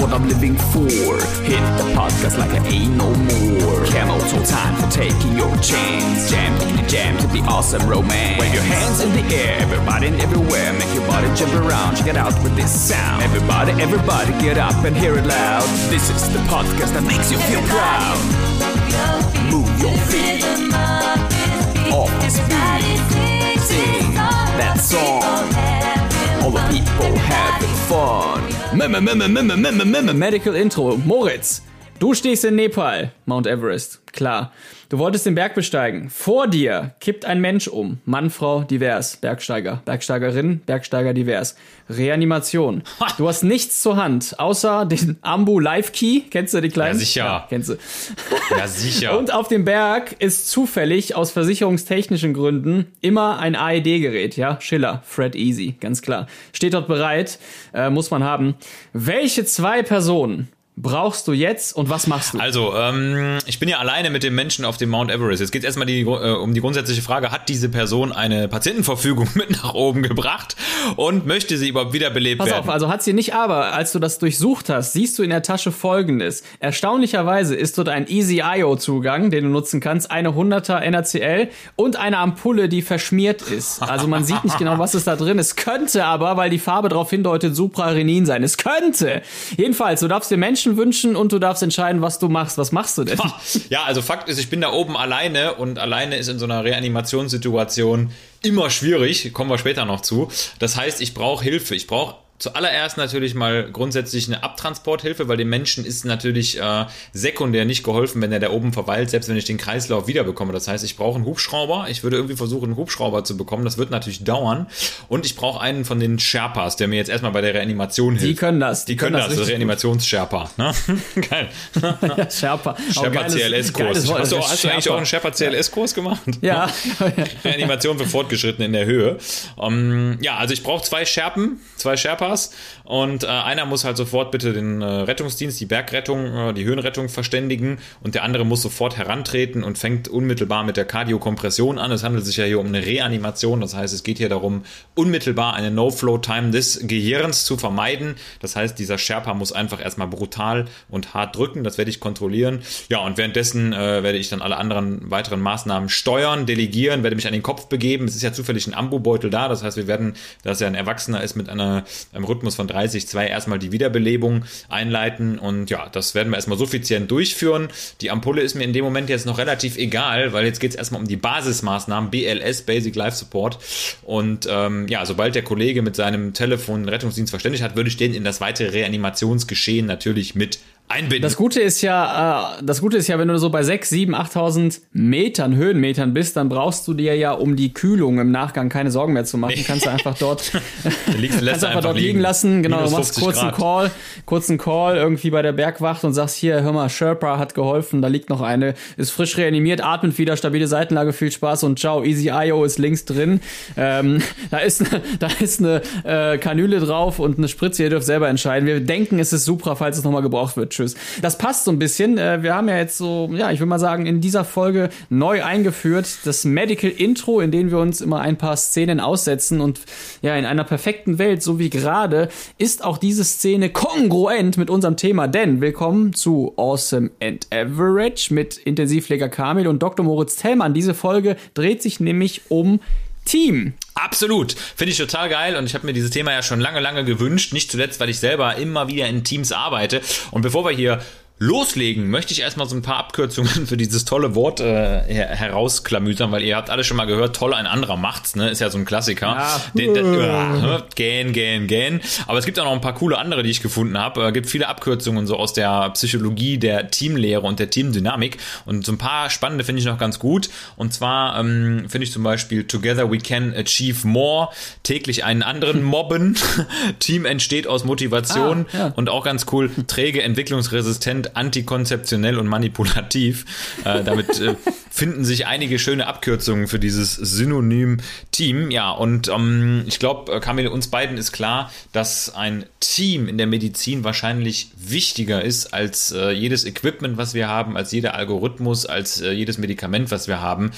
what I'm living for. Hit the podcast like I ain't no more. Camel toe time for taking your chance. Jam in the jam to be awesome romance. Wave your hands in the air, everybody and everywhere. Make your body jump around, check it out with this sound. Everybody, everybody get up and hear it loud. This is the podcast that makes you feel proud. Move your feet off beat. Sing that song. All the people having fun. Medical Intro. Moritz, du stehst in Nepal, Mount Everest. Klar. Du wolltest den Berg besteigen. Vor dir kippt ein Mensch um. Mann, Frau, divers. Bergsteiger, Bergsteigerin, Bergsteiger, divers. Reanimation. Du hast nichts zur Hand, außer den Ambu Life Key. Kennst du die kleinen? Ja, sicher. Ja, kennst du. Ja, sicher. Und auf dem Berg ist zufällig aus versicherungstechnischen Gründen immer ein AED-Gerät. Ja, Schiller, Fred Easy, ganz klar. Steht dort bereit, äh, muss man haben. Welche zwei Personen brauchst du jetzt und was machst du? Also, ähm, ich bin ja alleine mit dem Menschen auf dem Mount Everest. Jetzt geht es erstmal die, äh, um die grundsätzliche Frage, hat diese Person eine Patientenverfügung mit nach oben gebracht und möchte sie überhaupt wiederbelebt Pass werden? auf, also hat sie nicht, aber als du das durchsucht hast, siehst du in der Tasche folgendes. Erstaunlicherweise ist dort ein Easy IO Zugang, den du nutzen kannst, eine 100er NaCl und eine Ampulle, die verschmiert ist. Also man sieht nicht genau, was ist da drin. Es könnte aber, weil die Farbe darauf hindeutet, Suprarenin sein. Es könnte. Jedenfalls, du darfst den Menschen wünschen und du darfst entscheiden, was du machst. Was machst du denn? Ja, also Fakt ist, ich bin da oben alleine und alleine ist in so einer Reanimationssituation immer schwierig. Kommen wir später noch zu. Das heißt, ich brauche Hilfe. Ich brauche zuallererst natürlich mal grundsätzlich eine Abtransporthilfe, weil dem Menschen ist natürlich äh, sekundär nicht geholfen, wenn er da oben verweilt, selbst wenn ich den Kreislauf wiederbekomme. Das heißt, ich brauche einen Hubschrauber. Ich würde irgendwie versuchen, einen Hubschrauber zu bekommen. Das wird natürlich dauern. Und ich brauche einen von den Sherpas, der mir jetzt erstmal bei der Reanimation hilft. Die können das. Die, können, das, das Reanimations-Sherpa. Ne? Geil. ja, Sherpa. Sherpa CLS-Kurs. Hast, du, hast du eigentlich auch einen Sherpa CLS-Kurs gemacht? Ja. Reanimation für Fortgeschrittene in der Höhe. Um, ja, also ich brauche zwei Sherpen, zwei Sherpas Sherpas und äh, einer muss halt sofort bitte den äh, Rettungsdienst, die Bergrettung, äh, die Höhenrettung verständigen und der andere muss sofort herantreten und fängt unmittelbar mit der Kardiokompression an. Es handelt sich ja hier um eine Reanimation, das heißt, es geht hier darum, unmittelbar eine No-Flow-Time des Gehirns zu vermeiden. Das heißt, dieser Sherpa muss einfach erstmal brutal und hart drücken, das werde ich kontrollieren. Ja, und währenddessen äh, werde ich dann alle anderen weiteren Maßnahmen steuern, delegieren, werde mich an den Kopf begeben. Es ist ja zufällig ein Ambubeutel da, das heißt, wir werden, dass er ein Erwachsener ist mit einer einem Rhythmus von 30, 2 erstmal die Wiederbelebung einleiten und ja, das werden wir erstmal suffizient durchführen. Die Ampulle ist mir in dem Moment jetzt noch relativ egal, weil jetzt geht es erstmal um die Basismaßnahmen, BLS, Basic Life Support und ähm, ja, sobald der Kollege mit seinem Telefon Rettungsdienst verständigt hat, würde ich den in das weitere Reanimationsgeschehen natürlich mit einbinden. Das Gute ist ja, äh, das Gute ist ja, wenn du so bei 6, 7, 8.000 Metern, Höhenmetern bist, dann brauchst du dir ja um die Kühlung im Nachgang keine Sorgen mehr zu machen. Kannst du einfach dort, liegst, kannst einfach, einfach dort liegen lassen. Genau, du machst kurzen Call, kurzen Call irgendwie bei der Bergwacht und sagst hier, hör mal, Sherpa hat geholfen, da liegt noch eine, ist frisch reanimiert, atmet wieder, stabile Seitenlage, viel Spaß und ciao, Easy IO ist links drin. Ähm, da ist, ne, da ist eine äh, Kanüle drauf und eine Spritze, ihr dürft selber entscheiden. Wir denken, es ist Supra, falls es nochmal gebraucht wird. Tschüss. Das passt so ein bisschen. Äh, wir haben ja jetzt so, ja, ich würde mal sagen, in dieser Folge neu eingeführt das Medical Intro, in dem wir uns immer ein paar Szenen aussetzen und ja, in einer perfekten Welt, so wie gerade, ist auch diese Szene kongruent mit unserem Thema, denn willkommen zu Awesome and Average mit Intensivpfleger Kamil und Dr. Moritz Tellmann. Diese Folge dreht sich nämlich um Team. Absolut. Finde ich total geil und ich habe mir dieses Thema ja schon lange, lange gewünscht. Nicht zuletzt, weil ich selber immer wieder in Teams arbeite. Und bevor wir hier loslegen, möchte ich erstmal so ein paar Abkürzungen für dieses tolle Wort äh, her herausklamütern, weil ihr habt alle schon mal gehört, toll, ein anderer macht's, ne? Ist ja so ein Klassiker. Ja. Den, den, uh, gähn, gähn, gähn. Aber es gibt auch noch ein paar coole andere, die ich gefunden habe. Es äh, gibt viele Abkürzungen so aus der Psychologie der Teamlehre und der Teamdynamik. Und so ein paar spannende finde ich noch ganz gut. Und zwar ähm, finde ich zum Beispiel Together we can achieve more, täglich einen anderen mobben. Team entsteht aus Motivation ah, ja. und auch ganz cool, träge, entwicklungsresistent antikonzeptionell und manipulativ. Äh, damit äh, finden sich einige schöne Abkürzungen für dieses Synonym Team. Ja, und ähm, ich glaube, äh, Kamil, uns beiden ist klar, dass ein Team in der Medizin wahrscheinlich wichtiger ist als äh, jedes Equipment, was wir haben, als jeder Algorithmus, als äh, jedes Medikament, was wir haben.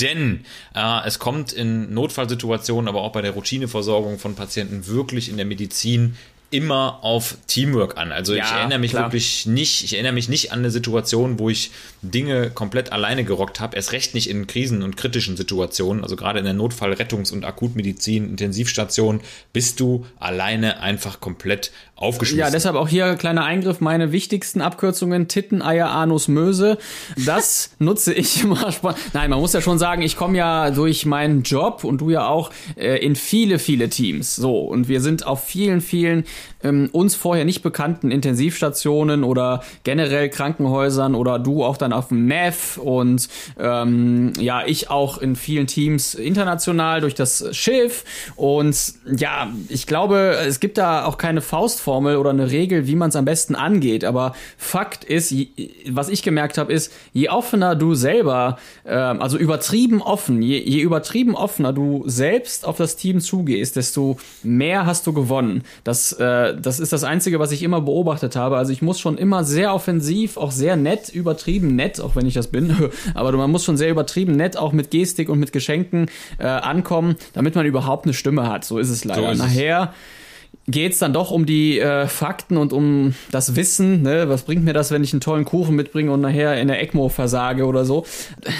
Denn äh, es kommt in Notfallsituationen, aber auch bei der Routineversorgung von Patienten wirklich in der Medizin immer auf Teamwork an. Also ja, ich erinnere mich klar. wirklich nicht, ich erinnere mich nicht an eine Situation, wo ich Dinge komplett alleine gerockt habe, erst recht nicht in Krisen und kritischen Situationen, also gerade in der Notfall-, Rettungs- und Akutmedizin, Intensivstation, bist du alleine einfach komplett aufgeschmissen. Ja, deshalb auch hier kleiner Eingriff, meine wichtigsten Abkürzungen, Titten, Eier, Anus, Möse, das nutze ich immer. Nein, man muss ja schon sagen, ich komme ja durch meinen Job und du ja auch äh, in viele, viele Teams. So, und wir sind auf vielen, vielen ähm, uns vorher nicht bekannten Intensivstationen oder generell Krankenhäusern oder du auch dann auf dem NEF und ähm, ja, ich auch in vielen Teams international durch das Schiff und ja, ich glaube, es gibt da auch keine Faustformel oder eine Regel, wie man es am besten angeht, aber Fakt ist, was ich gemerkt habe, ist, je offener du selber, äh, also übertrieben offen, je, je übertrieben offener du selbst auf das Team zugehst, desto mehr hast du gewonnen. Das, äh, das ist das Einzige, was ich immer beobachtet habe. Also ich muss schon immer sehr offensiv, auch sehr nett, übertrieben nett, auch wenn ich das bin, aber man muss schon sehr übertrieben nett, auch mit Gestik und mit Geschenken äh, ankommen, damit man überhaupt eine Stimme hat. So ist es leider. So ist Nachher geht es dann doch um die äh, Fakten und um das Wissen. Ne? Was bringt mir das, wenn ich einen tollen Kuchen mitbringe und nachher in der ECMO versage oder so?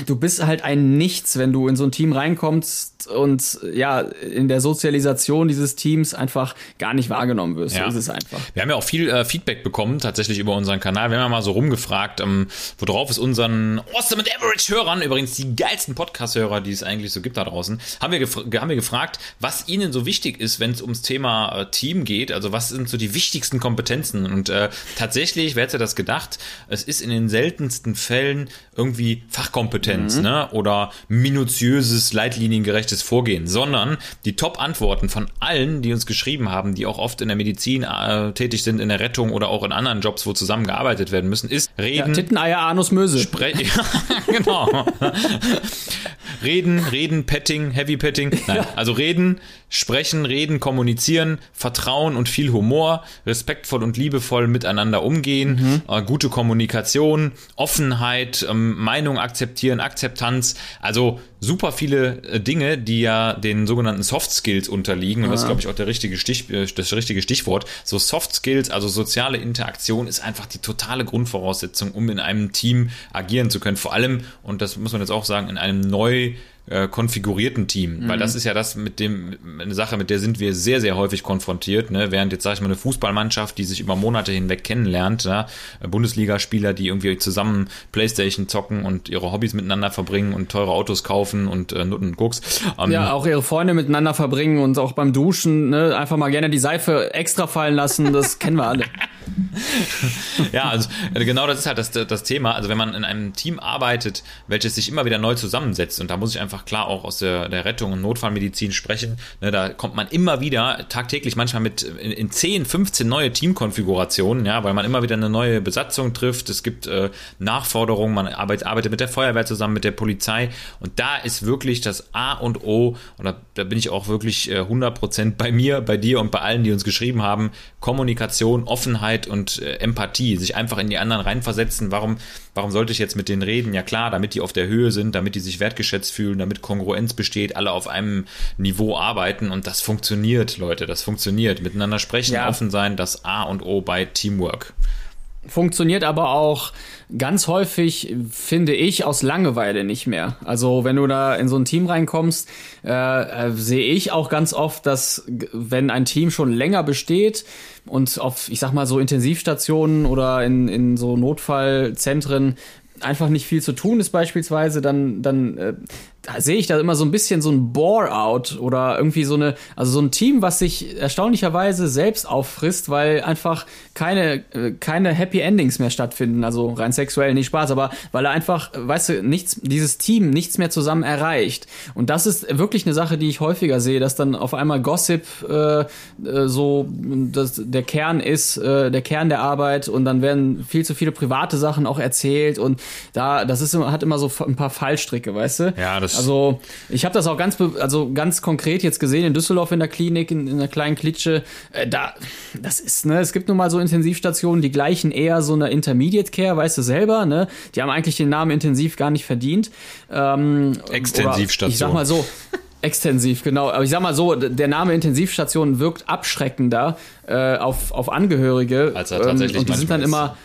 Du bist halt ein Nichts, wenn du in so ein Team reinkommst und ja, in der Sozialisation dieses Teams einfach gar nicht wahrgenommen wirst. Ja. So ist es einfach. Wir haben ja auch viel äh, Feedback bekommen, tatsächlich über unseren Kanal. Wir haben ja mal so rumgefragt, ähm, worauf es unseren Awesome and Average-Hörern, übrigens die geilsten Podcast-Hörer, die es eigentlich so gibt da draußen, haben wir, haben wir gefragt, was ihnen so wichtig ist, wenn es ums Thema äh, Team Team geht. Also was sind so die wichtigsten Kompetenzen? Und äh, tatsächlich, wer hätte das gedacht, es ist in den seltensten Fällen irgendwie Fachkompetenz mhm. ne? oder minutiöses, leitliniengerechtes Vorgehen, sondern die Top-Antworten von allen, die uns geschrieben haben, die auch oft in der Medizin äh, tätig sind, in der Rettung oder auch in anderen Jobs, wo zusammengearbeitet werden müssen, ist Reden. Ja, Titten, Eier, Anus, Möse. Spre ja, genau. reden, Reden, Petting, Heavy Petting. Nein, also Reden, Sprechen, Reden, Kommunizieren, Vertrauen und viel Humor, respektvoll und liebevoll miteinander umgehen, mhm. äh, gute Kommunikation, Offenheit, ähm, Meinung akzeptieren, Akzeptanz. Also super viele äh, Dinge, die ja den sogenannten Soft Skills unterliegen. Und das ist, glaube ich, auch der richtige Stich, äh, das richtige Stichwort. So Soft Skills, also soziale Interaktion, ist einfach die totale Grundvoraussetzung, um in einem Team agieren zu können. Vor allem, und das muss man jetzt auch sagen, in einem neu äh, konfigurierten Team, mhm. weil das ist ja das mit dem eine Sache, mit der sind wir sehr sehr häufig konfrontiert, ne? während jetzt sage ich mal eine Fußballmannschaft, die sich über Monate hinweg kennenlernt, ja? Bundesligaspieler, die irgendwie zusammen Playstation zocken und ihre Hobbys miteinander verbringen und teure Autos kaufen und äh, Nutten Gucks. Ähm, ja, auch ihre Freunde miteinander verbringen und auch beim Duschen ne? einfach mal gerne die Seife extra fallen lassen, das kennen wir alle. ja, also äh, genau das ist halt das, das Thema. Also wenn man in einem Team arbeitet, welches sich immer wieder neu zusammensetzt und da muss ich einfach einfach klar auch aus der, der Rettung und Notfallmedizin sprechen. Ne, da kommt man immer wieder tagtäglich manchmal mit in, in 10, 15 neue Teamkonfigurationen, ja, weil man immer wieder eine neue Besatzung trifft. Es gibt äh, Nachforderungen, man arbeitet, arbeitet mit der Feuerwehr zusammen, mit der Polizei und da ist wirklich das A und O und da, da bin ich auch wirklich äh, 100% bei mir, bei dir und bei allen, die uns geschrieben haben, Kommunikation, Offenheit und äh, Empathie, sich einfach in die anderen reinversetzen. Warum, warum sollte ich jetzt mit denen reden? Ja klar, damit die auf der Höhe sind, damit die sich wertgeschätzt fühlen, damit Kongruenz besteht, alle auf einem Niveau arbeiten und das funktioniert, Leute, das funktioniert. Miteinander sprechen, ja. offen sein, das A und O bei Teamwork. Funktioniert aber auch ganz häufig, finde ich, aus Langeweile nicht mehr. Also wenn du da in so ein Team reinkommst, äh, äh, sehe ich auch ganz oft, dass wenn ein Team schon länger besteht und auf, ich sag mal, so Intensivstationen oder in, in so Notfallzentren einfach nicht viel zu tun ist beispielsweise, dann, dann äh, sehe ich da immer so ein bisschen so ein Bore-out oder irgendwie so eine, also so ein Team, was sich erstaunlicherweise selbst auffrisst, weil einfach keine, äh, keine Happy Endings mehr stattfinden, also rein sexuell nicht Spaß, aber weil er einfach, weißt du, nichts, dieses Team nichts mehr zusammen erreicht. Und das ist wirklich eine Sache, die ich häufiger sehe, dass dann auf einmal Gossip äh, äh so das, der Kern ist, äh, der Kern der Arbeit und dann werden viel zu viele private Sachen auch erzählt und da, das ist, hat immer so ein paar Fallstricke, weißt du? Ja, das also ich habe das auch ganz, also ganz konkret jetzt gesehen in Düsseldorf in der Klinik, in, in einer kleinen Klitsche. Äh, da, das ist, ne, es gibt nun mal so Intensivstationen, die gleichen eher so eine Intermediate Care, weißt du selber, ne? Die haben eigentlich den Namen intensiv gar nicht verdient. Ähm, Extensivstation. ich sag mal so, Extensiv, genau. Aber ich sag mal so, der Name Intensivstation wirkt abschreckender äh, auf, auf Angehörige. Als er tatsächlich ähm, Und die sind dann immer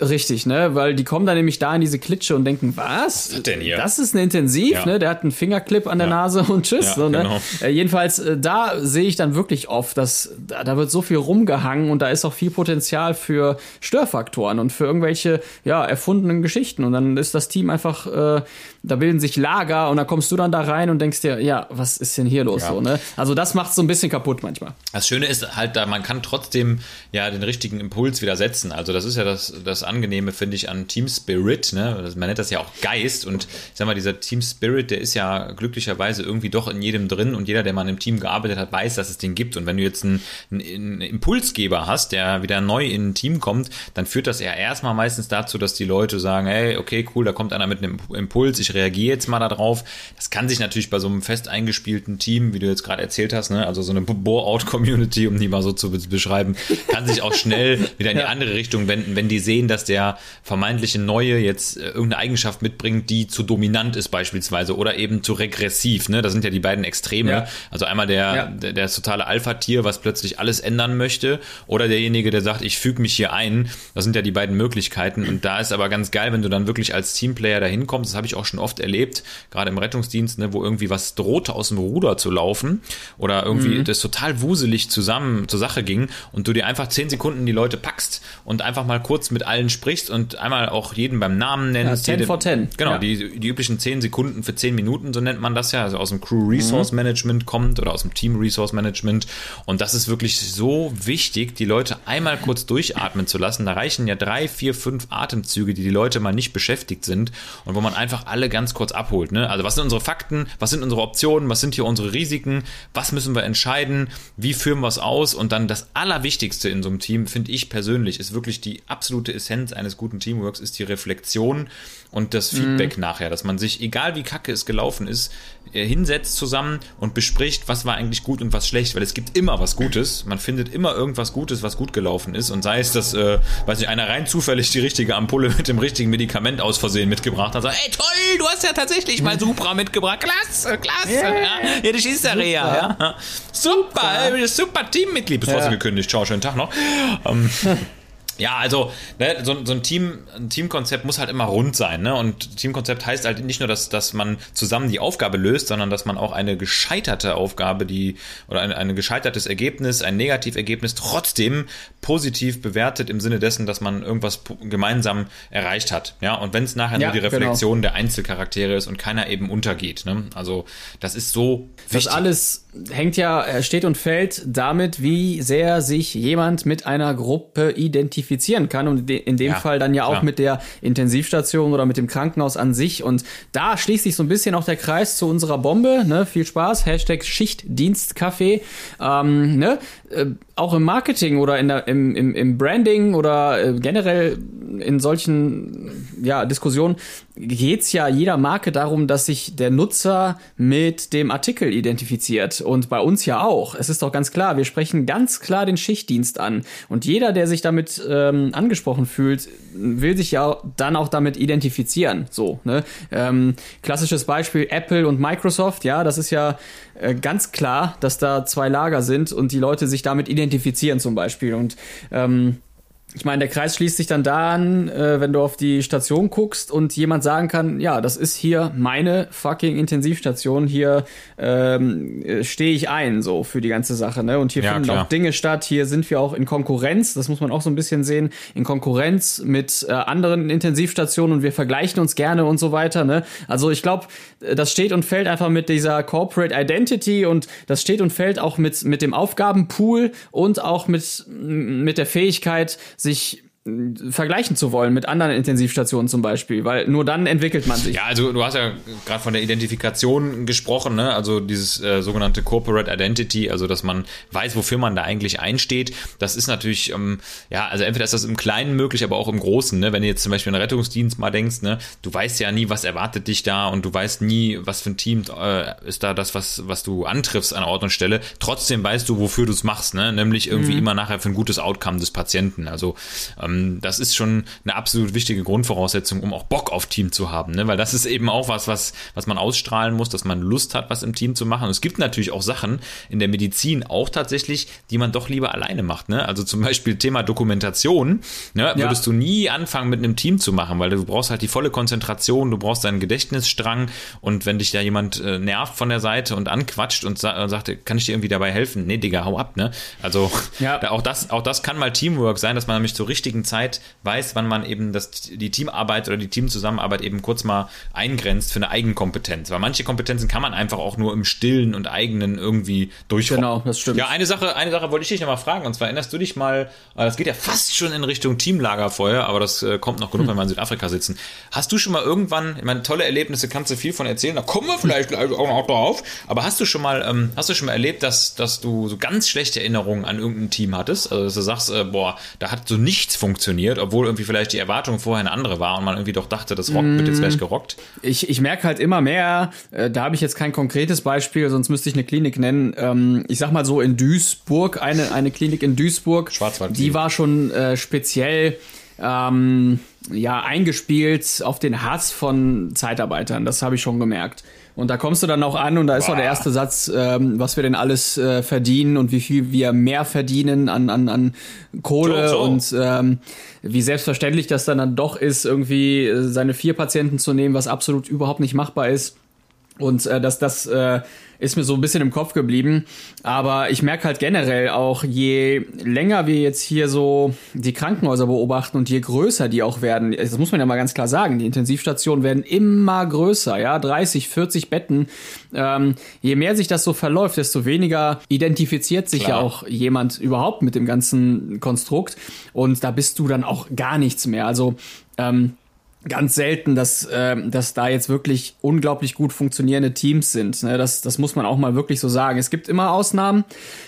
Richtig, ne? Weil die kommen dann nämlich da in diese Klitsche und denken, was? Was denn hier? Das ist ein Intensiv, Ja. ne? Der hat einen Fingerclip an der Ja. Nase und tschüss. Ja, so, ne? genau. äh, jedenfalls, äh, da sehe ich dann wirklich oft, dass da, da wird so viel rumgehangen und da ist auch viel Potenzial für Störfaktoren und für irgendwelche, ja, erfundenen Geschichten. Und dann ist das Team einfach, äh, da bilden sich Lager und dann kommst du dann da rein und denkst dir, ja, was ist denn hier los? So, ne? Also das macht so ein bisschen kaputt manchmal. Das Schöne ist halt, da man kann trotzdem ja den richtigen Impuls wieder setzen. Also das ist ja das, das Angenehme, finde ich, an Team Spirit. Ne? Das- Man nennt das ja auch Geist. Und ich sag mal, dieser Team Spirit, der ist ja glücklicherweise irgendwie doch in jedem drin. Und jeder, der mal in einem Team gearbeitet hat, weiß, dass es den gibt. Und wenn du jetzt einen, einen Impulsgeber hast, der wieder neu in ein Team kommt, dann führt das ja erstmal meistens dazu, dass die Leute sagen, hey, okay, cool, da kommt einer mit einem Impuls, ich reagiere jetzt mal darauf. Das kann sich natürlich bei so einem fest eingespielten Team, wie du jetzt gerade erzählt hast, ne, also so eine Bore-out-Community, um die mal so zu be- beschreiben, kann sich auch schnell wieder in die andere Richtung wenden, wenn die sehen, dass der vermeintliche Neue jetzt äh, irgendeine Eigenschaft mitbringt, die zu dominant ist beispielsweise oder eben zu regressiv. Ne? Das sind ja die beiden Extreme. Ja. Also einmal der, Ja. der, der das totale Alpha-Tier, was plötzlich alles ändern möchte, oder derjenige, der sagt, ich füge mich hier ein. Das sind ja die beiden Möglichkeiten. Und da ist aber ganz geil, wenn du dann wirklich als Teamplayer dahin kommst. Das habe ich auch schon oft erlebt, gerade im Rettungsdienst, ne, wo irgendwie was drohte aus dem Ruder zu laufen oder irgendwie das total wuselig zusammen zur Sache ging und du dir einfach zehn Sekunden die Leute packst und einfach mal kurz mit allen sprichst und einmal auch jeden beim Namen nennst. Ja, 10 jede- for 10. Genau, Ja. die, die üblichen 10 Sekunden für 10 Minuten, so nennt man das ja, also aus dem Crew Resource Management kommt oder aus dem Team Resource Management. Und das ist wirklich so wichtig, die Leute einmal kurz durchatmen zu lassen. Da reichen ja drei, vier, fünf Atemzüge, die die Leute mal nicht beschäftigt sind und wo man einfach alle ganz kurz abholt. Ne? Also was sind unsere Fakten, was sind unsere Optionen, was sind hier unsere Risiken, was müssen wir entscheiden, wie führen wir es aus und dann das Allerwichtigste in so einem Team, finde ich persönlich, ist wirklich die absolute Essenz eines guten Teamworks, ist die Reflexion und das Feedback nachher, dass man sich, egal wie kacke es gelaufen ist, äh, hinsetzt zusammen und bespricht, was war eigentlich gut und was schlecht, weil es gibt immer was Gutes, man findet immer irgendwas Gutes, was gut gelaufen ist. Und sei es, dass, äh, weiß nicht, einer rein zufällig die richtige Ampulle mit dem richtigen Medikament aus Versehen mitgebracht hat, sagt, ey toll, du hast ja tatsächlich mal Supra mitgebracht, klasse, klasse, ja, ja. Das ist der Rea, ja. Super, super, super Teammitglied, bist Ja. gekündigt, ciao, schönen Tag noch. Ähm, ja, also ne, so, so ein Team, ein Teamkonzept muss halt immer rund sein, ne? Und Teamkonzept heißt halt nicht nur, dass, dass man zusammen die Aufgabe löst, sondern dass man auch eine gescheiterte Aufgabe, die oder ein, ein gescheitertes Ergebnis, ein Negativergebnis trotzdem positiv bewertet im Sinne dessen, dass man irgendwas gemeinsam erreicht hat. Ja, und wenn es nachher Ja, nur die genau. Reflexion der Einzelcharaktere ist und keiner eben untergeht, ne? Also das ist so Das wichtig. alles hängt ja, äh, steht und fällt damit, wie sehr sich jemand mit einer Gruppe identifizieren kann und in dem Ja, Fall dann ja auch klar. mit der Intensivstation oder mit dem Krankenhaus an sich und da schließt sich so ein bisschen auch der Kreis zu unserer Bombe, ne? Viel Spaß, Hashtag Schichtdienstcafé, ähm, ne? Äh, auch im Marketing oder in der, im, im, im Branding oder äh, generell in solchen ja, Diskussionen geht's ja jeder Marke darum, dass sich der Nutzer mit dem Artikel identifiziert. Und bei uns ja auch. Es ist doch ganz klar, wir sprechen ganz klar den Schichtdienst an. Und jeder, der sich damit ähm, angesprochen fühlt, will sich ja dann auch damit identifizieren. So, ne? Ähm, klassisches Beispiel Apple und Microsoft, ja, das ist ja äh, ganz klar, dass da zwei Lager sind und die Leute sich damit identifizieren zum Beispiel. Und ähm, ich meine, der Kreis schließt sich dann da an, äh, wenn du auf die Station guckst und jemand sagen kann, ja, das ist hier meine fucking Intensivstation, hier ähm, äh, stehe ich ein, so für die ganze Sache, ne? Und hier Ja, finden klar. auch Dinge statt, hier sind wir auch in Konkurrenz, das muss man auch so ein bisschen sehen, in Konkurrenz mit äh, anderen Intensivstationen und wir vergleichen uns gerne und so weiter, ne? Also ich glaube, das steht und fällt einfach mit dieser Corporate Identity und das steht und fällt auch mit, mit dem Aufgabenpool und auch mit, mit der Fähigkeit, sich vergleichen zu wollen mit anderen Intensivstationen zum Beispiel, weil nur dann entwickelt man sich. Ja, also du hast ja gerade von der Identifikation gesprochen, ne? also dieses äh, sogenannte Corporate Identity, also dass man weiß, wofür man da eigentlich einsteht. Das ist natürlich, ähm, ja, also entweder ist das im Kleinen möglich, aber auch im Großen. Ne? Wenn du jetzt zum Beispiel an den Rettungsdienst mal denkst, ne? du weißt ja nie, was erwartet dich da und du weißt nie, was für ein Team äh, ist da das, was, was du antriffst an Ort und Stelle. Trotzdem weißt du, wofür du es machst, ne? nämlich irgendwie immer nachher für ein gutes Outcome des Patienten. Also ähm, ähm, das ist schon eine absolut wichtige Grundvoraussetzung, um auch Bock auf Team zu haben, ne? weil das ist eben auch was, was, was man ausstrahlen muss, dass man Lust hat, was im Team zu machen. Und es gibt natürlich auch Sachen in der Medizin auch tatsächlich, die man doch lieber alleine macht. Ne? Also zum Beispiel Thema Dokumentation, ne? würdest ja. du nie anfangen mit einem Team zu machen, weil du brauchst halt die volle Konzentration, du brauchst deinen Gedächtnisstrang und wenn dich da jemand äh, nervt von der Seite und anquatscht und sa sagt, kann ich dir irgendwie dabei helfen? Nee, Digga, hau ab, ne? Also ja. da, auch, das, auch das kann mal Teamwork sein, dass man nämlich zur richtigen Zeit weiß, wann man eben das, die Teamarbeit oder die Teamzusammenarbeit eben kurz mal eingrenzt für eine Eigenkompetenz. Weil manche Kompetenzen kann man einfach auch nur im Stillen und eigenen irgendwie durchführen. Genau, das stimmt. Ja, eine Sache, eine Sache wollte ich dich nochmal fragen, und zwar erinnerst du dich mal, äh, das geht ja fast schon in Richtung Teamlagerfeuer, aber das äh, kommt noch genug, hm. wenn wir in Südafrika sitzen. Hast du schon mal irgendwann, ich meine, tolle Erlebnisse kannst du viel von erzählen, da kommen wir vielleicht auch noch drauf, aber hast du schon mal, ähm, hast du schon mal erlebt, dass, dass du so ganz schlechte Erinnerungen an irgendein Team hattest? Also, dass du sagst, äh, boah, da hat so nichts funktioniert, obwohl irgendwie vielleicht die Erwartung vorher eine andere war und man irgendwie doch dachte, das Rock wird jetzt gleich gerockt? Ich, ich merke halt immer mehr, äh, da habe ich jetzt kein konkretes Beispiel, sonst müsste ich eine Klinik nennen. Ähm, ich sag mal so in Duisburg, eine, eine Klinik in Duisburg, die war schon äh, speziell ähm, ja, eingespielt auf den Hass von Zeitarbeitern. Das habe ich schon gemerkt. Und da kommst du dann auch an und da ist auch der erste Satz, ähm, was wir denn alles äh, verdienen und wie viel wir mehr verdienen an, an, an Kohle so, so. und ähm, wie selbstverständlich das dann, dann doch ist, irgendwie äh, seine vier Patienten zu nehmen, was absolut überhaupt nicht machbar ist. Und äh, dass das äh, ist mir so ein bisschen im Kopf geblieben. Aber ich merke halt generell auch, je länger wir jetzt hier so die Krankenhäuser beobachten und je größer die auch werden, das muss man ja mal ganz klar sagen, die Intensivstationen werden immer größer, ja, 30, 40 Betten. Ähm, je mehr sich das so verläuft, desto weniger identifiziert sich klar. ja auch jemand überhaupt mit dem ganzen Konstrukt. Und da bist du dann auch gar nichts mehr. Also ähm, ganz selten, dass, äh, dass da jetzt wirklich unglaublich gut funktionierende Teams sind. Ne? Das, das muss man auch mal wirklich so sagen. Es gibt immer Ausnahmen,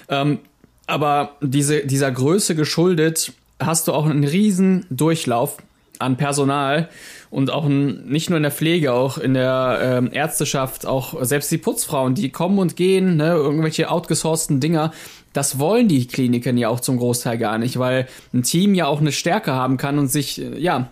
ähm, aber diese, dieser Größe geschuldet hast du auch einen riesen Durchlauf an Personal und auch ein, nicht nur in der Pflege, auch in der ähm, Ärzteschaft, auch selbst die Putzfrauen, die kommen und gehen, ne, irgendwelche outgesourcten Dinger, das wollen die Kliniken ja auch zum Großteil gar nicht, weil ein Team ja auch eine Stärke haben kann und sich, äh, ja,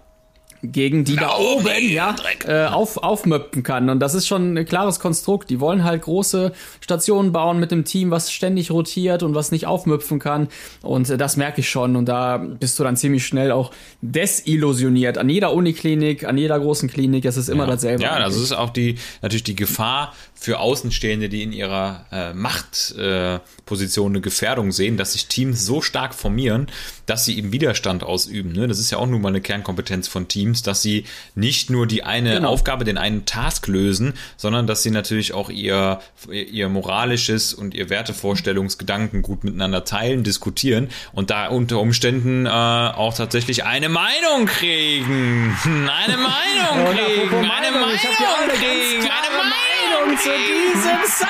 gegen die da oben ja, äh, auf, aufmöppen kann. Und das ist schon ein klares Konstrukt. Die wollen halt große Stationen bauen mit dem Team, was ständig rotiert und was nicht aufmüpfen kann. Und äh, das merke ich schon. Und da bist du dann ziemlich schnell auch desillusioniert. An jeder Uniklinik, an jeder großen Klinik, es ist immer ja. dasselbe. Ja, eigentlich. das ist auch die, natürlich die Gefahr für Außenstehende, die in ihrer äh, Machtposition äh, eine Gefährdung sehen, dass sich Teams so stark formieren, dass sie eben Widerstand ausüben. Ne? Das ist ja auch nun mal eine Kernkompetenz von Teams, dass sie nicht nur die eine genau. Aufgabe, den einen Task lösen, sondern dass sie natürlich auch ihr, ihr moralisches und ihr Wertevorstellungsgedanken gut miteinander teilen, diskutieren und da unter Umständen äh, auch tatsächlich eine Meinung kriegen. Eine Meinung kriegen. Eine Meinung kriegen. Eine Meinung Meinung zu diesem Song.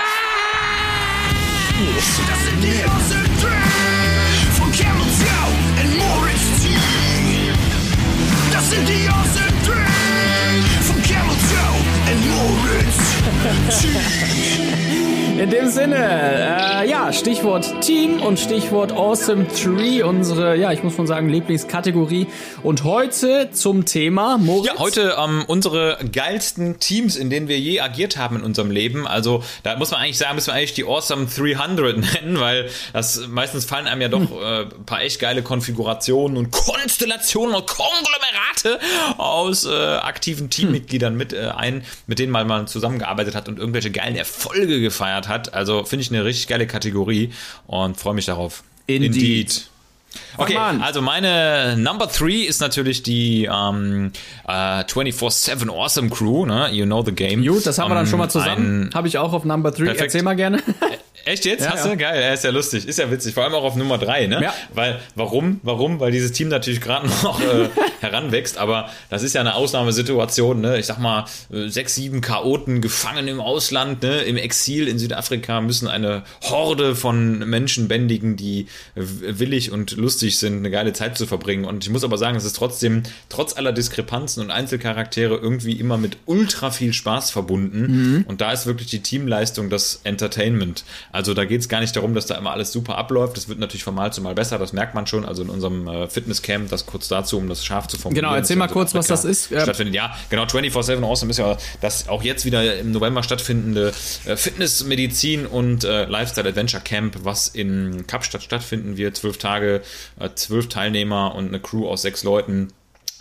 Das sind die Awesome von Camel Joe und Moritz. Das sind die Awesome von Camel Joe und Moritz. In dem Sinne, äh, ja, Stichwort Team und Stichwort Awesome Tree, unsere, ja, ich muss mal sagen, Lieblingskategorie. Und heute zum Thema Moritz. Ja, heute ähm, unsere geilsten Teams, in denen wir je agiert haben in unserem Leben. Also da muss man eigentlich sagen, müssen wir eigentlich die Awesome 300 nennen, weil das meistens fallen einem ja doch hm. äh, paar echt geile Konfigurationen und Konstellationen und Konglomerate aus äh, aktiven Teammitgliedern mit äh, ein, mit denen man mal zusammengearbeitet hat und irgendwelche geilen Erfolge gefeiert gefeiert hat. Also finde ich eine richtig geile Kategorie und freue mich darauf. Indeed. Indeed. Okay, also meine Number 3 ist natürlich die ähm, äh, 24-7 Awesome Crew, ne? You know the game. Gut, das haben wir dann schon mal ähm, zusammen. Habe ich auch auf Number 3. Erzähl mal gerne. Echt jetzt? Ja, Hast ja. du? Geil, er ist ja lustig, ist ja witzig, vor allem auch auf Nummer drei, ne? Ja. Weil, warum? Warum? Weil dieses Team natürlich gerade noch äh, heranwächst, aber das ist ja eine Ausnahmesituation, ne? Ich sag mal, äh, sechs, sieben Chaoten gefangen im Ausland, ne? Im Exil in Südafrika müssen eine Horde von Menschen bändigen, die willig und lustig sind, eine geile Zeit zu verbringen. Und ich muss aber sagen, es ist trotzdem, trotz aller Diskrepanzen und Einzelcharaktere, irgendwie immer mit ultra viel Spaß verbunden. Mhm. Und da ist wirklich die Teamleistung das Entertainment. Also da geht es gar nicht darum, dass da immer alles super abläuft. Das wird natürlich von Mal zu Mal besser, das merkt man schon. Also in unserem äh, Fitnesscamp, das kurz dazu, um das scharf zu formulieren. Genau, erzähl mal kurz, was das ist. Stattfindet. Ja, genau, 24-7 Awesome ist ja das auch jetzt wieder im November stattfindende äh, Fitness, Medizin und äh, Lifestyle Adventure Camp, was in Kapstadt stattfinden wird. Zwölf Tage, zwölf Teilnehmer und eine Crew aus sechs Leuten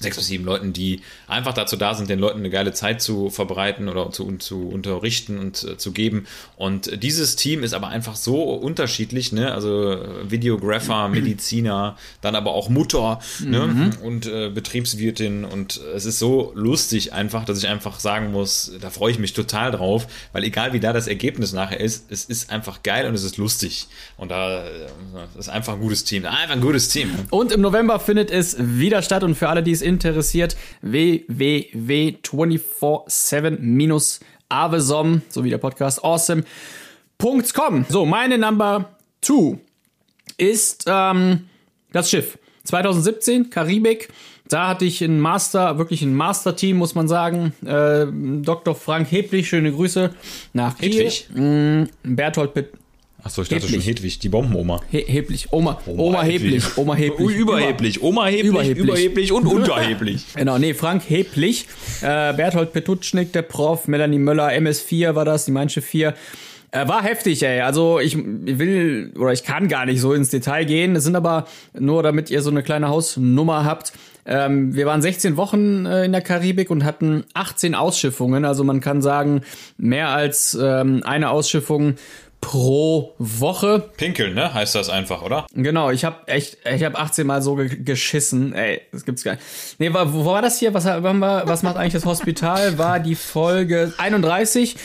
sechs bis sieben Leuten, die einfach dazu da sind, den Leuten eine geile Zeit zu verbreiten oder zu, zu unterrichten und äh, zu geben. Und dieses Team ist aber einfach so unterschiedlich, ne? Also Videographer, Mediziner, dann aber auch Mutter ne? mhm. und äh, Betriebswirtin. Und es ist so lustig einfach, dass ich einfach sagen muss, da freue ich mich total drauf, weil egal wie da das Ergebnis nachher ist, es ist einfach geil und es ist lustig. Und da äh, ist einfach ein gutes Team. Einfach ein gutes Team. Und im November findet es wieder statt und für alle, die es interessiert, www.247-avesom, so wie der Podcast awesome.com. So, meine Number 2 ist ähm, das Schiff. 2017, Karibik. Da hatte ich ein Master, wirklich ein Master-Team, muss man sagen. Äh, Dr. Frank Heblich, schöne Grüße nach Kiel. Hedwig. Mm, Berthold Pitt. Achso, ich dachte Heblich. schon Hedwig, die Bombenoma. He heblich, Oma, Oma, Oma heblich, Oma heblich. Überheblich, Oma heblich, überheblich, überheblich und unterheblich. genau, nee, Frank heblich, äh, Berthold Petutschnik, der Prof, Melanie Möller, MS4 war das, die Manche 4. Äh, war heftig, ey. Also ich will oder ich kann gar nicht so ins Detail gehen. Es sind aber nur, damit ihr so eine kleine Hausnummer habt. Ähm, wir waren 16 Wochen äh, in der Karibik und hatten 18 Ausschiffungen. Also man kann sagen, mehr als ähm, eine Ausschiffung pro Woche. Pinkeln, ne? Heißt das einfach, oder? Genau, ich habe echt, ich habe 18 Mal so geschissen. Ey, das gibt's gar nicht. Nee, wo war das hier? Was, was macht eigentlich das Hospital? War die Folge 31.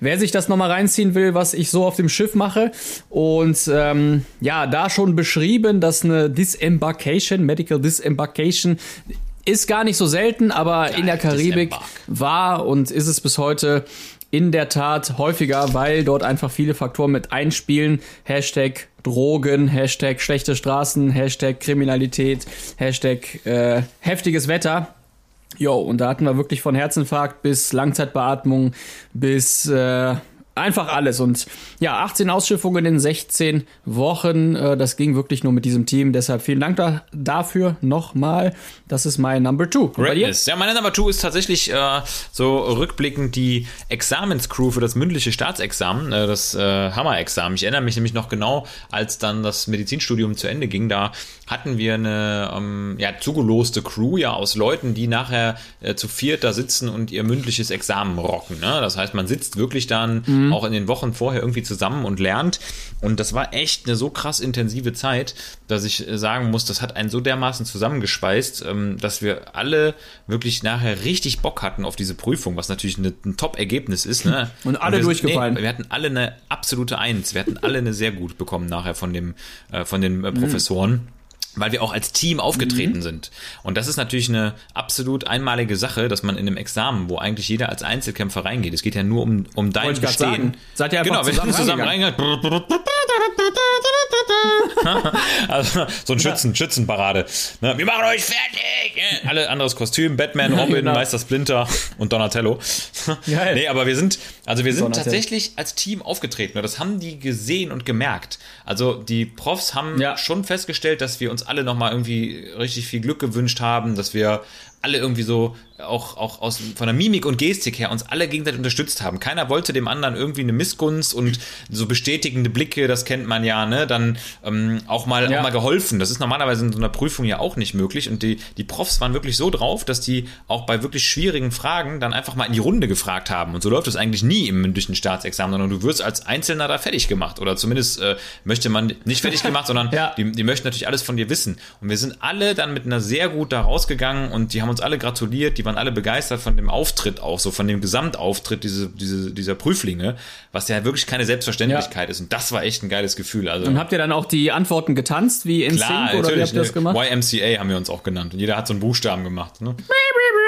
Wer sich das nochmal reinziehen will, was ich so auf dem Schiff mache. Und ähm, ja, da schon beschrieben, dass eine Disembarkation, Medical Disembarkation, ist gar nicht so selten, aber ja, in der Karibik war und ist es bis heute in der Tat häufiger, weil dort einfach viele Faktoren mit einspielen. Hashtag Drogen, Hashtag schlechte Straßen, Hashtag Kriminalität, Hashtag äh, heftiges Wetter. Jo, und da hatten wir wirklich von Herzinfarkt bis Langzeitbeatmung bis äh, Einfach alles. Und ja, 18 Ausschiffungen in 16 Wochen. Äh, das ging wirklich nur mit diesem Team. Deshalb vielen Dank da, dafür nochmal. Das ist mein Number Two. Greatness. Ja, meine Number Two ist tatsächlich äh, so rückblickend die Examenscrew für das mündliche Staatsexamen, äh, das äh, Hammer-Examen. Ich erinnere mich nämlich noch genau, als dann das Medizinstudium zu Ende ging. Da hatten wir eine ähm, ja, zugeloste Crew ja aus Leuten, die nachher äh, zu viert da sitzen und ihr mündliches Examen rocken. Ne? Das heißt, man sitzt wirklich dann mhm mhm. auch in den Wochen vorher irgendwie zusammen und lernt. Und das war echt eine so krass intensive Zeit, dass ich äh, sagen muss, das hat einen so dermaßen zusammengespeist, ähm, dass wir alle wirklich nachher richtig Bock hatten auf diese Prüfung, was natürlich ein Top-Ergebnis ist. Ne? Und alle und wir, durchgefallen. Nee, wir hatten alle eine absolute Eins. Wir hatten alle eine sehr gut bekommen nachher von dem, äh, von den äh, Professoren. Mhm weil wir auch als Team aufgetreten mhm. sind. Und das ist natürlich eine absolut einmalige Sache, dass man in einem Examen, wo eigentlich jeder als Einzelkämpfer reingeht, es geht ja nur um, um dein Bestehen. Seid ihr einfach genau, zusammen, zusammen reingegangen? also so ein Schützen, Schützenparade. Ne, wir machen euch fertig! Alle anderes Kostüm, Batman, Robin, genau. Meister Splinter und Donatello. Geil. Nee, aber wir sind, also wir sind Donatello. tatsächlich als Team aufgetreten. Das haben die gesehen und gemerkt. Also die Profs haben ja. schon festgestellt, dass wir uns alle nochmal irgendwie richtig viel Glück gewünscht haben, dass wir alle irgendwie so auch, auch aus, von der Mimik und Gestik her uns alle gegenseitig unterstützt haben. Keiner wollte dem anderen irgendwie eine Missgunst und so bestätigende Blicke, das kennt man ja, ne? Dann ähm, auch, mal, ja. auch mal geholfen. Das ist normalerweise in so einer Prüfung ja auch nicht möglich. Und die, die Profs waren wirklich so drauf, dass die auch bei wirklich schwierigen Fragen dann einfach mal in die Runde gefragt haben. Und so läuft es eigentlich nie im mündlichen Staatsexamen, sondern du wirst als Einzelner da fertig gemacht. Oder zumindest äh, möchte man nicht fertig gemacht, sondern ja. die, die möchten natürlich alles von dir wissen. Und wir sind alle dann mit einer sehr gut da rausgegangen und die haben uns alle gratuliert, die waren alle begeistert von dem Auftritt auch, so von dem Gesamtauftritt diese, diese, dieser Prüflinge, was ja wirklich keine Selbstverständlichkeit ja. ist. Und das war echt ein geiles Gefühl. Also, und habt ihr dann auch die Antworten getanzt, wie in Sync, oder wie habt ihr das gemacht? YMCA haben wir uns auch genannt. Und jeder hat so einen Buchstaben gemacht. Ne?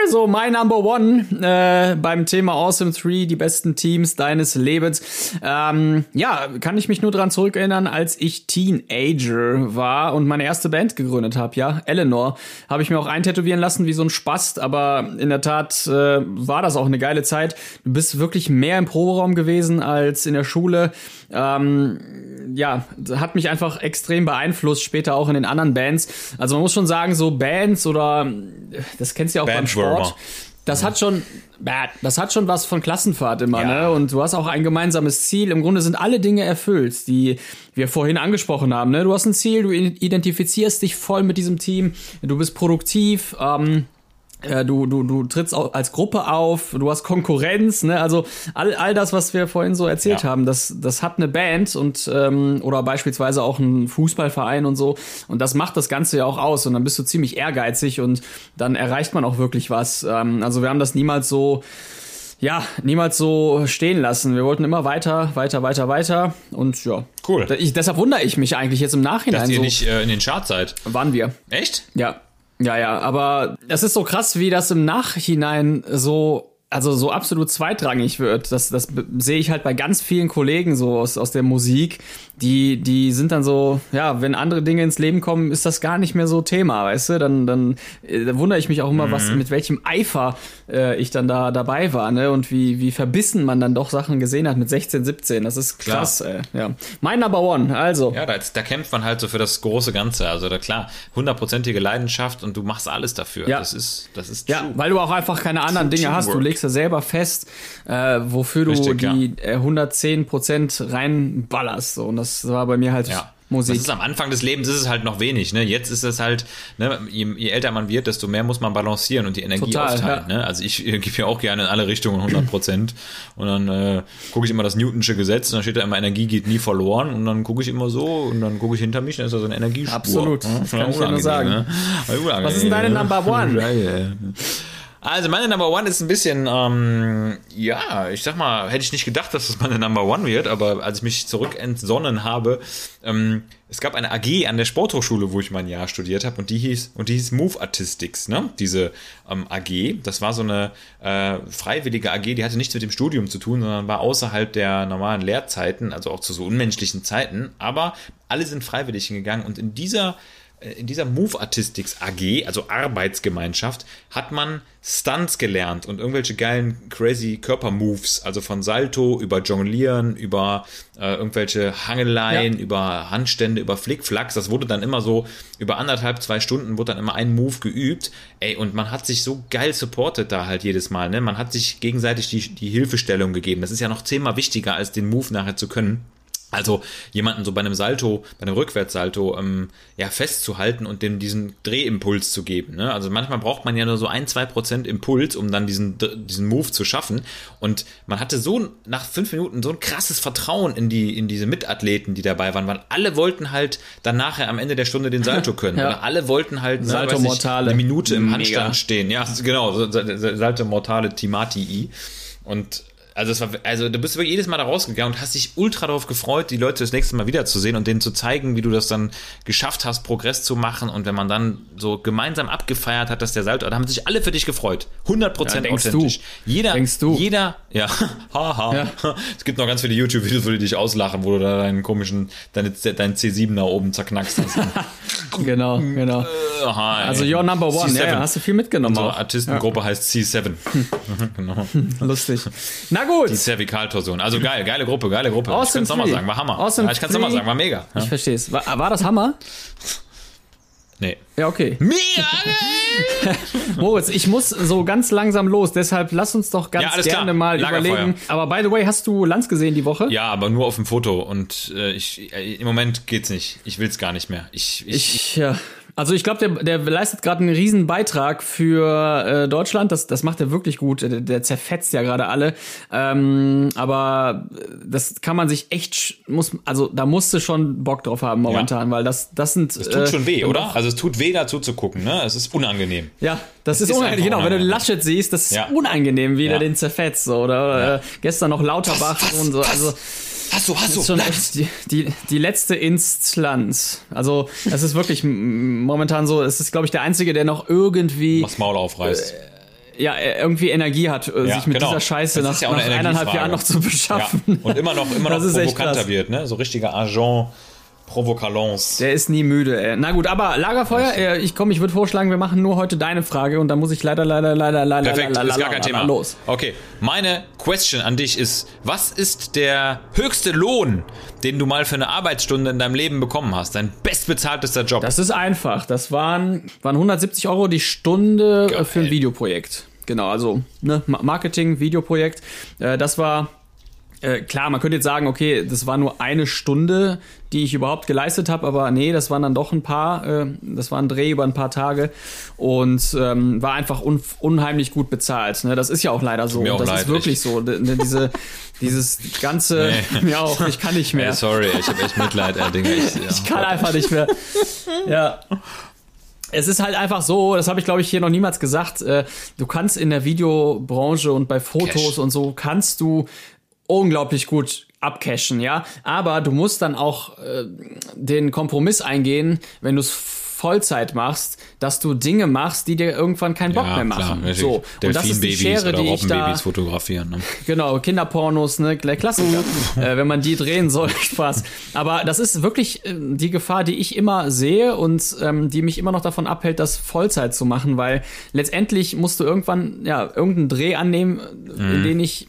Also, mein Number One äh, beim Thema Awesome 3, die besten Teams deines Lebens. Ähm, ja, kann ich mich nur dran zurückerinnern, als ich Teenager war und meine erste Band gegründet habe, ja, Eleanor. Habe ich mir auch eintätowieren lassen wie so ein Spast, aber in der Tat äh, war das auch eine geile Zeit. Du bist wirklich mehr im Proberaum gewesen als in der Schule. Ähm, ja, hat mich einfach extrem beeinflusst, später auch in den anderen Bands. Also man muss schon sagen, so Bands oder das kennst du ja auch beim Sport. Das hat schon, das hat schon was von Klassenfahrt immer, ja. ne? Und du hast auch ein gemeinsames Ziel. Im Grunde sind alle Dinge erfüllt, die wir vorhin angesprochen haben, ne? Du hast ein Ziel, du identifizierst dich voll mit diesem Team, du bist produktiv, ähm, äh, du, du, du trittst auch als Gruppe auf, du hast Konkurrenz, ne? Also all, all das, was wir vorhin so erzählt ja. haben, das, das hat eine Band und ähm, oder beispielsweise auch ein Fußballverein und so. Und das macht das Ganze ja auch aus. Und dann bist du ziemlich ehrgeizig und dann erreicht man auch wirklich was. Ähm, also wir haben das niemals so ja, niemals so stehen lassen. Wir wollten immer weiter, weiter, weiter, weiter. Und ja. Cool. Ich, deshalb wundere ich mich eigentlich jetzt im Nachhinein. Dass ihr so, nicht äh, in den Charts seid. Waren wir. Echt? Ja. Ja, ja, aber es ist so krass, wie das im Nachhinein so also so absolut zweitrangig wird. Das, das sehe ich halt bei ganz vielen Kollegen so aus, aus der Musik. Die, die sind dann so, ja, wenn andere Dinge ins Leben kommen, ist das gar nicht mehr so Thema, weißt du? Dann, dann, äh, dann wundere ich mich auch immer, mhm. was, mit welchem Eifer äh, ich dann da dabei war, ne? Und wie, wie verbissen man dann doch Sachen gesehen hat mit 16, 17. Das ist krass, klar. ey. Ja. Mein Number One, also. Ja, da, da kämpft man halt so für das große Ganze. Also da klar, hundertprozentige Leidenschaft und du machst alles dafür. Ja. Das ist, das ist true. Ja, weil du auch einfach keine anderen Dinge hast. Du legst ja selber fest, äh, wofür Richtig, du die ja. 110 Prozent reinballerst. So. Und das war bei mir halt ja. Musik. Das ist am Anfang des Lebens ist es halt noch wenig. Ne? Jetzt ist es halt, ne, je, je, älter man wird, desto mehr muss man balancieren und die Energie Total, aufteilen. Ja. Ne? Also ich äh, gebe ja auch gerne in alle Richtungen 100 Prozent und dann äh, gucke ich immer das Newtonsche Gesetz und dann steht da immer, Energie geht nie verloren und dann gucke ich immer so und dann gucke ich hinter mich, dann ist da so eine Energiespur. Absolut, das kann ich ja nur sagen. Ne? Was ist denn deine Number One? Also meine Number One ist ein bisschen, ähm, ja, ich sag mal, hätte ich nicht gedacht, dass das meine Number One wird, aber als ich mich zurück entsonnen habe, ähm, es gab eine AG an der Sporthochschule, wo ich mein Jahr studiert habe und die hieß und die hieß Move Artistics, ne? Diese ähm, AG, das war so eine äh, freiwillige AG, die hatte nichts mit dem Studium zu tun, sondern war außerhalb der normalen Lehrzeiten, also auch zu so unmenschlichen Zeiten, aber alle sind freiwillig hingegangen und in dieser in dieser Move Artistics AG, also Arbeitsgemeinschaft, hat man Stunts gelernt und irgendwelche geilen, crazy Körpermoves, also von Salto über Jonglieren, über äh, irgendwelche Hangeleien, ja. über Handstände, über Flickflacks. Das wurde dann immer so, über anderthalb, zwei Stunden wurde dann immer ein Move geübt. Ey, und man hat sich so geil supportet da halt jedes Mal, ne? Man hat sich gegenseitig die, die Hilfestellung gegeben. Das ist ja noch zehnmal wichtiger, als den Move nachher zu können. Also jemanden so bei einem Salto, bei einem Rückwärtssalto ähm, ja festzuhalten und dem diesen Drehimpuls zu geben. Ne? Also manchmal braucht man ja nur so ein, zwei Prozent Impuls, um dann diesen, diesen Move zu schaffen. Und man hatte so nach fünf Minuten so ein krasses Vertrauen in die, in diese Mitathleten, die dabei waren, weil alle wollten halt dann nachher am Ende der Stunde den Salto können. ja. Oder alle wollten halt ne, Salto Mortale. eine Minute im Mega. Handstand stehen. Ja, genau, Salto Mortale Timati. Und also, es war, also du bist wirklich jedes Mal da rausgegangen und hast dich ultra darauf gefreut, die Leute das nächste Mal wiederzusehen und denen zu zeigen, wie du das dann geschafft hast, Progress zu machen. Und wenn man dann so gemeinsam abgefeiert hat, dass der Salto, da haben sich alle für dich gefreut. 100% ja, authentisch. Du. Jeder, denkst du? Jeder, ja, haha. Ja. Es gibt noch ganz viele YouTube-Videos, wo die dich auslachen, wo du da deinen komischen, deine, dein C7 da oben zerknackst hast. genau, genau. Äh, also your number one, C7. ja, hast du viel mitgenommen. Unsere Artistengruppe ja. heißt C7. genau. Lustig. Na gut. Die Cervikaltorsion. Also geil, geile Gruppe, geile Gruppe. Awesome ich kann es nochmal sagen, war Hammer. Awesome ja, ich kann es nochmal sagen, war mega. Ja? Ich verstehe es. War, war das Hammer? Nee. Ja, okay. Mega geil! Moritz, ich muss so ganz langsam los, deshalb lass uns doch ganz ja, gerne klar. mal überlegen. Aber by the way, hast du Lanz gesehen die Woche? Ja, aber nur auf dem Foto und äh, ich, äh, im Moment geht's nicht. Ich will's gar nicht mehr. Ich, ich, ich ja. Also ich glaube, der, der leistet gerade einen riesen Beitrag für äh, Deutschland. Das, das macht er wirklich gut. Der, der zerfetzt ja gerade alle. Ähm, aber das kann man sich echt, muss, also da musste schon Bock drauf haben momentan, ja. weil das, das sind. Es tut äh, schon weh, oder? Also es tut weh, dazu zu gucken. Ne, es ist unangenehm. Ja, das, das ist, ist unangenehm. Genau, wenn du Laschet siehst, das ist ja. unangenehm, wie ja. der den zerfetzt. So, oder äh, gestern noch Lauterbach was, was, und so. Also Hast ist schon echt die, die, die letzte Instanz. Also, es ist wirklich momentan so, es ist, glaube ich, der Einzige, der noch irgendwie. Was Maul aufreißt. ja, irgendwie Energie hat, ja, sich mit genau. dieser Scheiße nach, ja nach eineinhalb Jahren noch zu beschaffen. Ja. Und immer noch, immer noch provokanter wird, ne? So richtiger Agent Provocalons. Der ist nie müde, ey. Na gut, aber Lagerfeuer, äh, ich komme, ich würde vorschlagen, wir machen nur heute deine Frage und dann muss ich leider, leider, leider, leider, Perfekt, leider, ist gar kein Thema. los. Okay, meine Question an dich ist, was ist der höchste Lohn, den du mal für eine Arbeitsstunde in deinem Leben bekommen hast? Dein bestbezahltester Job? Das ist einfach. Das waren, waren 170 Euro die Stunde Geil. für ein Videoprojekt. Genau, also ne, Marketing, Videoprojekt. Äh, das war äh, klar, man könnte jetzt sagen, okay, das war nur eine Stunde, die ich überhaupt geleistet habe, aber nee, das waren dann doch ein paar, äh, das war ein Dreh über ein paar Tage und ähm, war einfach un unheimlich gut bezahlt. Ne? Das ist ja auch leider so. Auch das leid, ist wirklich ich. so. Ne, diese, dieses ganze, nee. mir auch, ich kann nicht mehr. Hey, sorry, ich habe echt Mitleid, äh, Dinge. Ich, ja. ich kann einfach nicht mehr. Ja es ist halt einfach so, das habe ich glaube ich hier noch niemals gesagt, äh, du kannst in der Videobranche und bei Fotos Cash. und so kannst du unglaublich gut abcashen, ja. Aber du musst dann auch äh, den Kompromiss eingehen, wenn du es Vollzeit machst, dass du Dinge machst, die dir irgendwann keinen Bock ja, mehr machen. Klar, so und das ist die Schere, die ich da fotografieren. Ne? Genau, Kinderpornos, ne, der Klassiker. äh, wenn man die drehen soll, Spaß. Aber das ist wirklich äh, die Gefahr, die ich immer sehe und ähm, die mich immer noch davon abhält, das Vollzeit zu machen, weil letztendlich musst du irgendwann ja irgendeinen Dreh annehmen, mhm. in den ich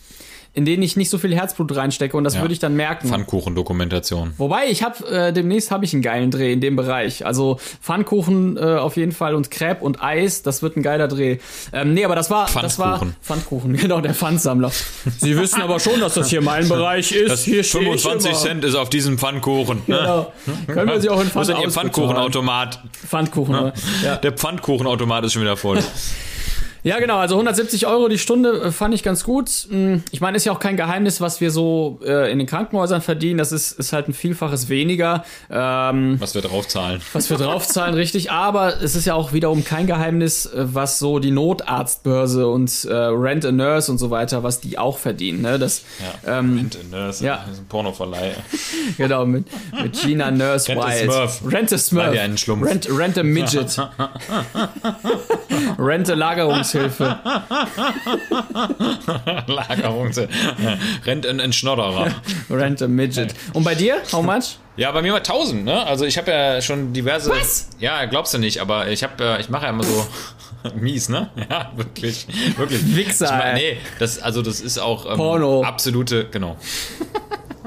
in denen ich nicht so viel Herzblut reinstecke und das ja. würde ich dann merken. Pfannkuchen-Dokumentation. Wobei, ich habe äh, demnächst habe ich einen geilen Dreh in dem Bereich. Also Pfannkuchen äh, auf jeden Fall und Crepe und Eis, das wird ein geiler Dreh. Ähm, nee, aber das war das war Pfannkuchen, genau, der Pfandsammler. Sie wissen aber schon, dass das hier mein Bereich ist. Das hier 25 Cent ist auf diesem Pfannkuchen. Ne? Genau. Können wir sie auch in Pfand Wo ist denn Ihr Pfannkuchenautomat? Pfannkuchen, ja. Der Pfannkuchenautomat ist schon wieder voll. Ja, genau, also 170 Euro die Stunde äh, fand ich ganz gut. Hm, ich meine, ist ja auch kein Geheimnis, was wir so äh, in den Krankenhäusern verdienen. Das ist, ist halt ein Vielfaches weniger. Ähm, was wir draufzahlen. Was wir draufzahlen, richtig. Aber es ist ja auch wiederum kein Geheimnis, äh, was so die Notarztbörse und äh, Rent a Nurse und so weiter, was die auch verdienen. Ne? Das, ja, ähm, Rent a Nurse, ja. das ist ein Pornoverleih. genau, mit, mit Gina Nurse Rent. A Smurf. Rent a Smurf. Rent, Rent a Midget. Rent a Lagerungs Lagerungshilfe. Lagerungshilfe. Rent ein, Schnodderer. Rent a Midget. Und bei dir? How much? Ja, bei mir mal 1000, ne? Also ich habe ja schon diverse. Was? Ja, glaubst du nicht, aber ich habe, ich mache ja immer so mies, ne? Ja, wirklich, wirklich. Wichser. Ich mein, nee, das, also das ist auch ähm, Porno. absolute, genau.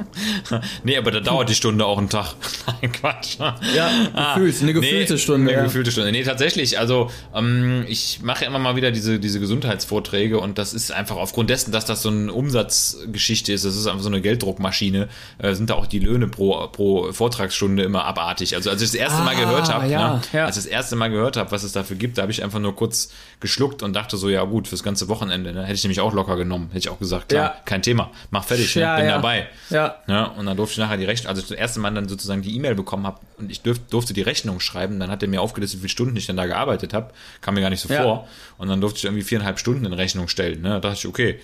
nee, aber da dauert die Stunde auch einen Tag. Nein, Quatsch. Ja, ah, gefühlt, eine gefühlte nee, Stunde. Eine ja. gefühlte Stunde. Nee, tatsächlich, also ähm, ich mache immer mal wieder diese, diese Gesundheitsvorträge und das ist einfach aufgrund dessen, dass das so eine Umsatzgeschichte ist, das ist einfach so eine Gelddruckmaschine, äh, sind da auch die Löhne pro, pro Vortragsstunde immer abartig. Also als ich das erste ah, Mal gehört habe, ja, ne, ja. als ich das erste Mal gehört habe, was es dafür gibt, da habe ich einfach nur kurz geschluckt und dachte so, ja gut, fürs ganze Wochenende, ne? hätte ich nämlich auch locker genommen, hätte ich auch gesagt, klar, ja. kein Thema, mach fertig, ne? bin dabei. Ja. Ja, und dann durfte ich nachher die Rechnung, also das erste Mal dann sozusagen die E-Mail bekommen habe und ich dürf, durfte die Rechnung schreiben, dann hat er mir aufgelistet, wie viele Stunden ich denn da gearbeitet habe. Kam mir gar nicht so ja. vor. Und dann durfte ich irgendwie viereinhalb Stunden in Rechnung stellen. Ne? Da dachte ich, okay,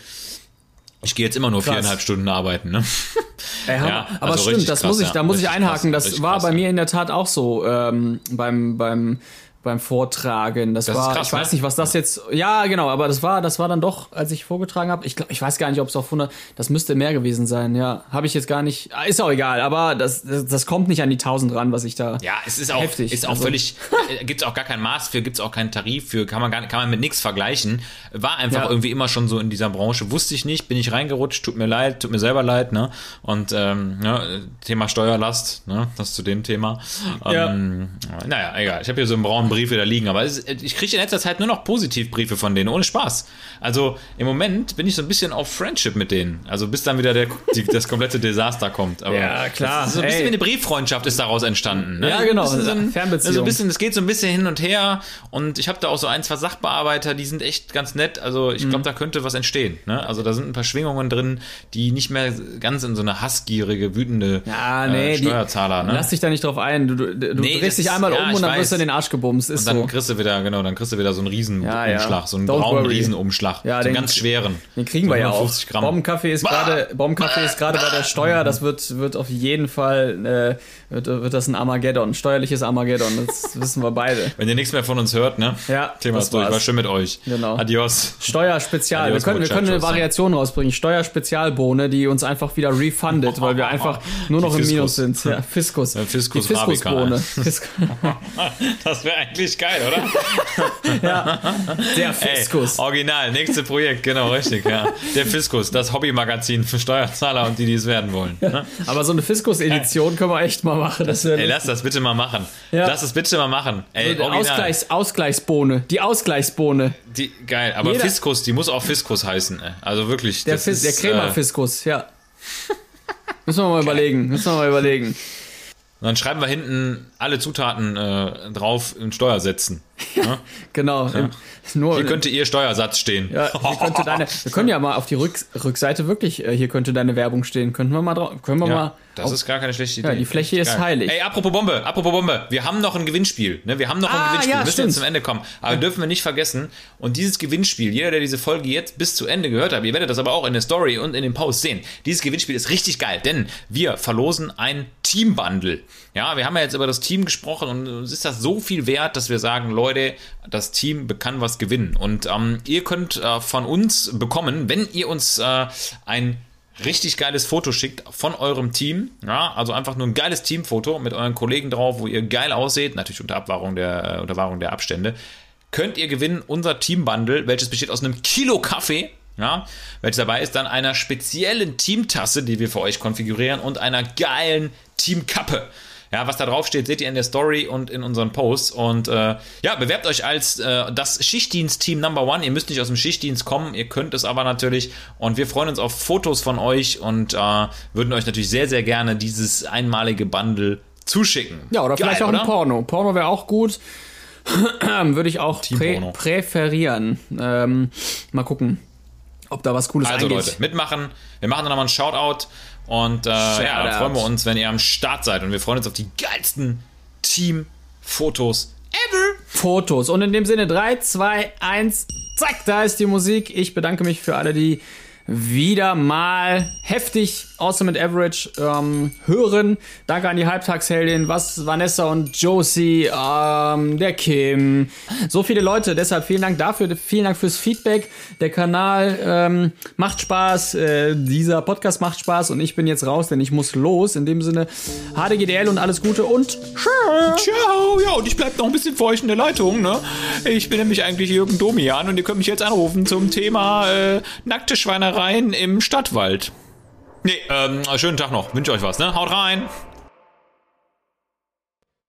ich gehe jetzt immer nur krass. viereinhalb Stunden arbeiten, ne? Ey, ja, aber also stimmt, das krass, muss ich, da muss ich einhaken. Krass, das war bei mir in der Tat auch so ähm, beim beim beim Vortragen. Das, das war, krass, ich weiß ne? nicht, was das jetzt. Ja, genau, aber das war, das war dann doch, als ich vorgetragen habe. Ich ich weiß gar nicht, ob es auf 100. Das müsste mehr gewesen sein. Ja, habe ich jetzt gar nicht. Ist auch egal. Aber das, das, das, kommt nicht an die 1000 ran, was ich da. Ja, es ist auch, heftig. ist auch also, völlig. äh, gibt's auch gar kein Maß für, gibt's auch keinen Tarif für, kann man gar, kann man mit nichts vergleichen. War einfach ja. irgendwie immer schon so in dieser Branche. Wusste ich nicht, bin ich reingerutscht. Tut mir leid, tut mir selber leid. Ne? Und ähm, ja, Thema Steuerlast, ne? Das zu dem Thema. Ja. Ähm, naja, egal. Ich habe hier so einen braunen Brief wieder liegen, aber es, ich kriege in letzter Zeit nur noch Positivbriefe von denen, ohne Spaß. Also im Moment bin ich so ein bisschen auf Friendship mit denen. Also bis dann wieder der, die, das komplette Desaster kommt. Aber ja, klar. So ein bisschen wie eine Brieffreundschaft ist daraus entstanden. Ne? Ja, genau. So ein, Fernbeziehung. So ein bisschen, es geht so ein bisschen hin und her und ich habe da auch so ein, zwei Sachbearbeiter, die sind echt ganz nett. Also ich glaube, mhm. da könnte was entstehen. Ne? Also da sind ein paar Schwingungen drin, die nicht mehr ganz in so eine hassgierige, wütende ja, nee, äh, Steuerzahler. Die, ne? Lass dich da nicht drauf ein. Du, du, du nee, drehst dich einmal ja, um und dann wirst du in den Arsch gebumst. Bums, ist Und dann so. kriegst du wieder, genau, dann kriegst du wieder so einen Riesenumschlag, Ja, ja. so einen Don't braunen worry. Riesenumschlag. Ja, so einen den- ganz schweren. Den kriegen so wir ja auch. 150 Gramm. Bombenkaffee ist gerade Bombenkaffee ist gerade bei der Steuer. Das wird, wird auf jeden Fall äh, wird, wird das ein Armageddon, steuerliches Armageddon. Das wissen wir beide. Wenn ihr nichts mehr von uns hört, ne? Ja, Thema ist durch. War schön mit euch. Genau. Adios. Steuerspezial. Wir Adios, können, wir können eine. Variation rausbringen. Steuerspezialbohne, die uns einfach wieder refundet, weil wir einfach nur noch im Minus sind. Ja, Fiskus. Ja, Fiskus Die Fiskusbohne. Das wäre eigentlich geil, oder? ja, der Ey, Fiskus. original, nächste Projekt, genau, richtig, ja. Der Fiskus, das Hobbymagazin für Steuerzahler und die, die es werden wollen. Ne? Aber so eine Fiskus-Edition können wir echt mal machen. Das Ey, lass das bitte mal machen. Ja. Lass das bitte mal machen. Ey, die original. Ausgleichs, Ausgleichsbohne. Die Ausgleichsbohne. Die, geil, aber Jeder- Fiskus, die muss auch Fiskus heißen. Ey. Also wirklich. Der, Fis, der Krämer-Fiskus, ja. Müssen wir mal überlegen. Müssen wir mal überlegen. Dann schreiben wir hinten alle Zutaten äh, drauf in Steuersätzen. Genau. Im, nur, Hier könnte ihr Steuersatz stehen. ja, hier könnte deine, wir können ja mal auf die Rück, Rückseite wirklich, äh, hier könnte deine Werbung stehen. Könnten wir mal drauf, können wir Ja, mal. das auf, ist gar keine schlechte Idee. Ja, die Fläche ist heilig. Ey, apropos Bombe, apropos Bombe, wir haben noch ein Gewinnspiel. Ne? Wir haben noch Ah, ein Gewinnspiel, ja, wir müssen stimmt. jetzt zum Ende kommen. Aber dürfen wir nicht vergessen. Und dieses Gewinnspiel, jeder, der diese Folge jetzt bis zu Ende gehört hat, ihr werdet das aber auch in der Story und in dem Post sehen. Dieses Gewinnspiel ist richtig geil, denn wir verlosen ein Team-Bundle. Ja, wir haben ja jetzt über das Team gesprochen und uns ist das so viel wert, dass wir sagen, Leute, das Team kann was gewinnen. Und ähm, ihr könnt äh, von uns bekommen, wenn ihr uns äh, ein richtig geiles Foto schickt von eurem Team. Ja, also einfach nur ein geiles Teamfoto mit euren Kollegen drauf, wo ihr geil aussieht, natürlich unter Abwahrung der, äh, unter Wahrung der Abstände. Könnt ihr gewinnen unser Teambundle, welches besteht aus einem Kilo Kaffee. Ja, welches dabei ist dann einer speziellen Teamtasse, die wir für euch konfigurieren und einer geilen Teamkappe. Ja, was da drauf steht, seht ihr in der Story und in unseren Posts. Und äh, ja, bewerbt euch als äh, das Schichtdienst-Team Number One. Ihr müsst nicht aus dem Schichtdienst kommen, ihr könnt es aber natürlich. Und wir freuen uns auf Fotos von euch und äh, würden euch natürlich sehr, sehr gerne dieses einmalige Bundle zuschicken. Ja, oder Geil, vielleicht auch oder? ein Porno. Porno wäre auch gut. Würde ich auch prä präferieren. Ähm, mal gucken, ob da was Cooles Also eingeht. Leute, mitmachen. Wir machen dann nochmal einen Shoutout. Und äh, ja, Shoutout. freuen wir uns, wenn ihr am Start seid. Und wir freuen uns auf die geilsten Team-Fotos ever. Fotos. Und in dem Sinne 3, 2, 1, zack, da ist die Musik. Ich bedanke mich für alle, die wieder mal heftig Awesome and Average ähm, hören. Danke an die Halbtagsheldin, was Vanessa und Josie, ähm, der Kim, so viele Leute. Deshalb vielen Dank dafür, vielen Dank fürs Feedback. Der Kanal ähm, macht Spaß, äh, dieser Podcast macht Spaß und ich bin jetzt raus, denn ich muss los. In dem Sinne HDGDL und alles Gute und tschüss. Ciao, ja, und ich bleib noch ein bisschen für euch in der Leitung, ne? Ich bin nämlich eigentlich Jürgen Domian und ihr könnt mich jetzt anrufen zum Thema äh, nackte Schweinereien im Stadtwald. Nee, ähm, schönen Tag noch. Wünsche euch was, ne? Haut rein!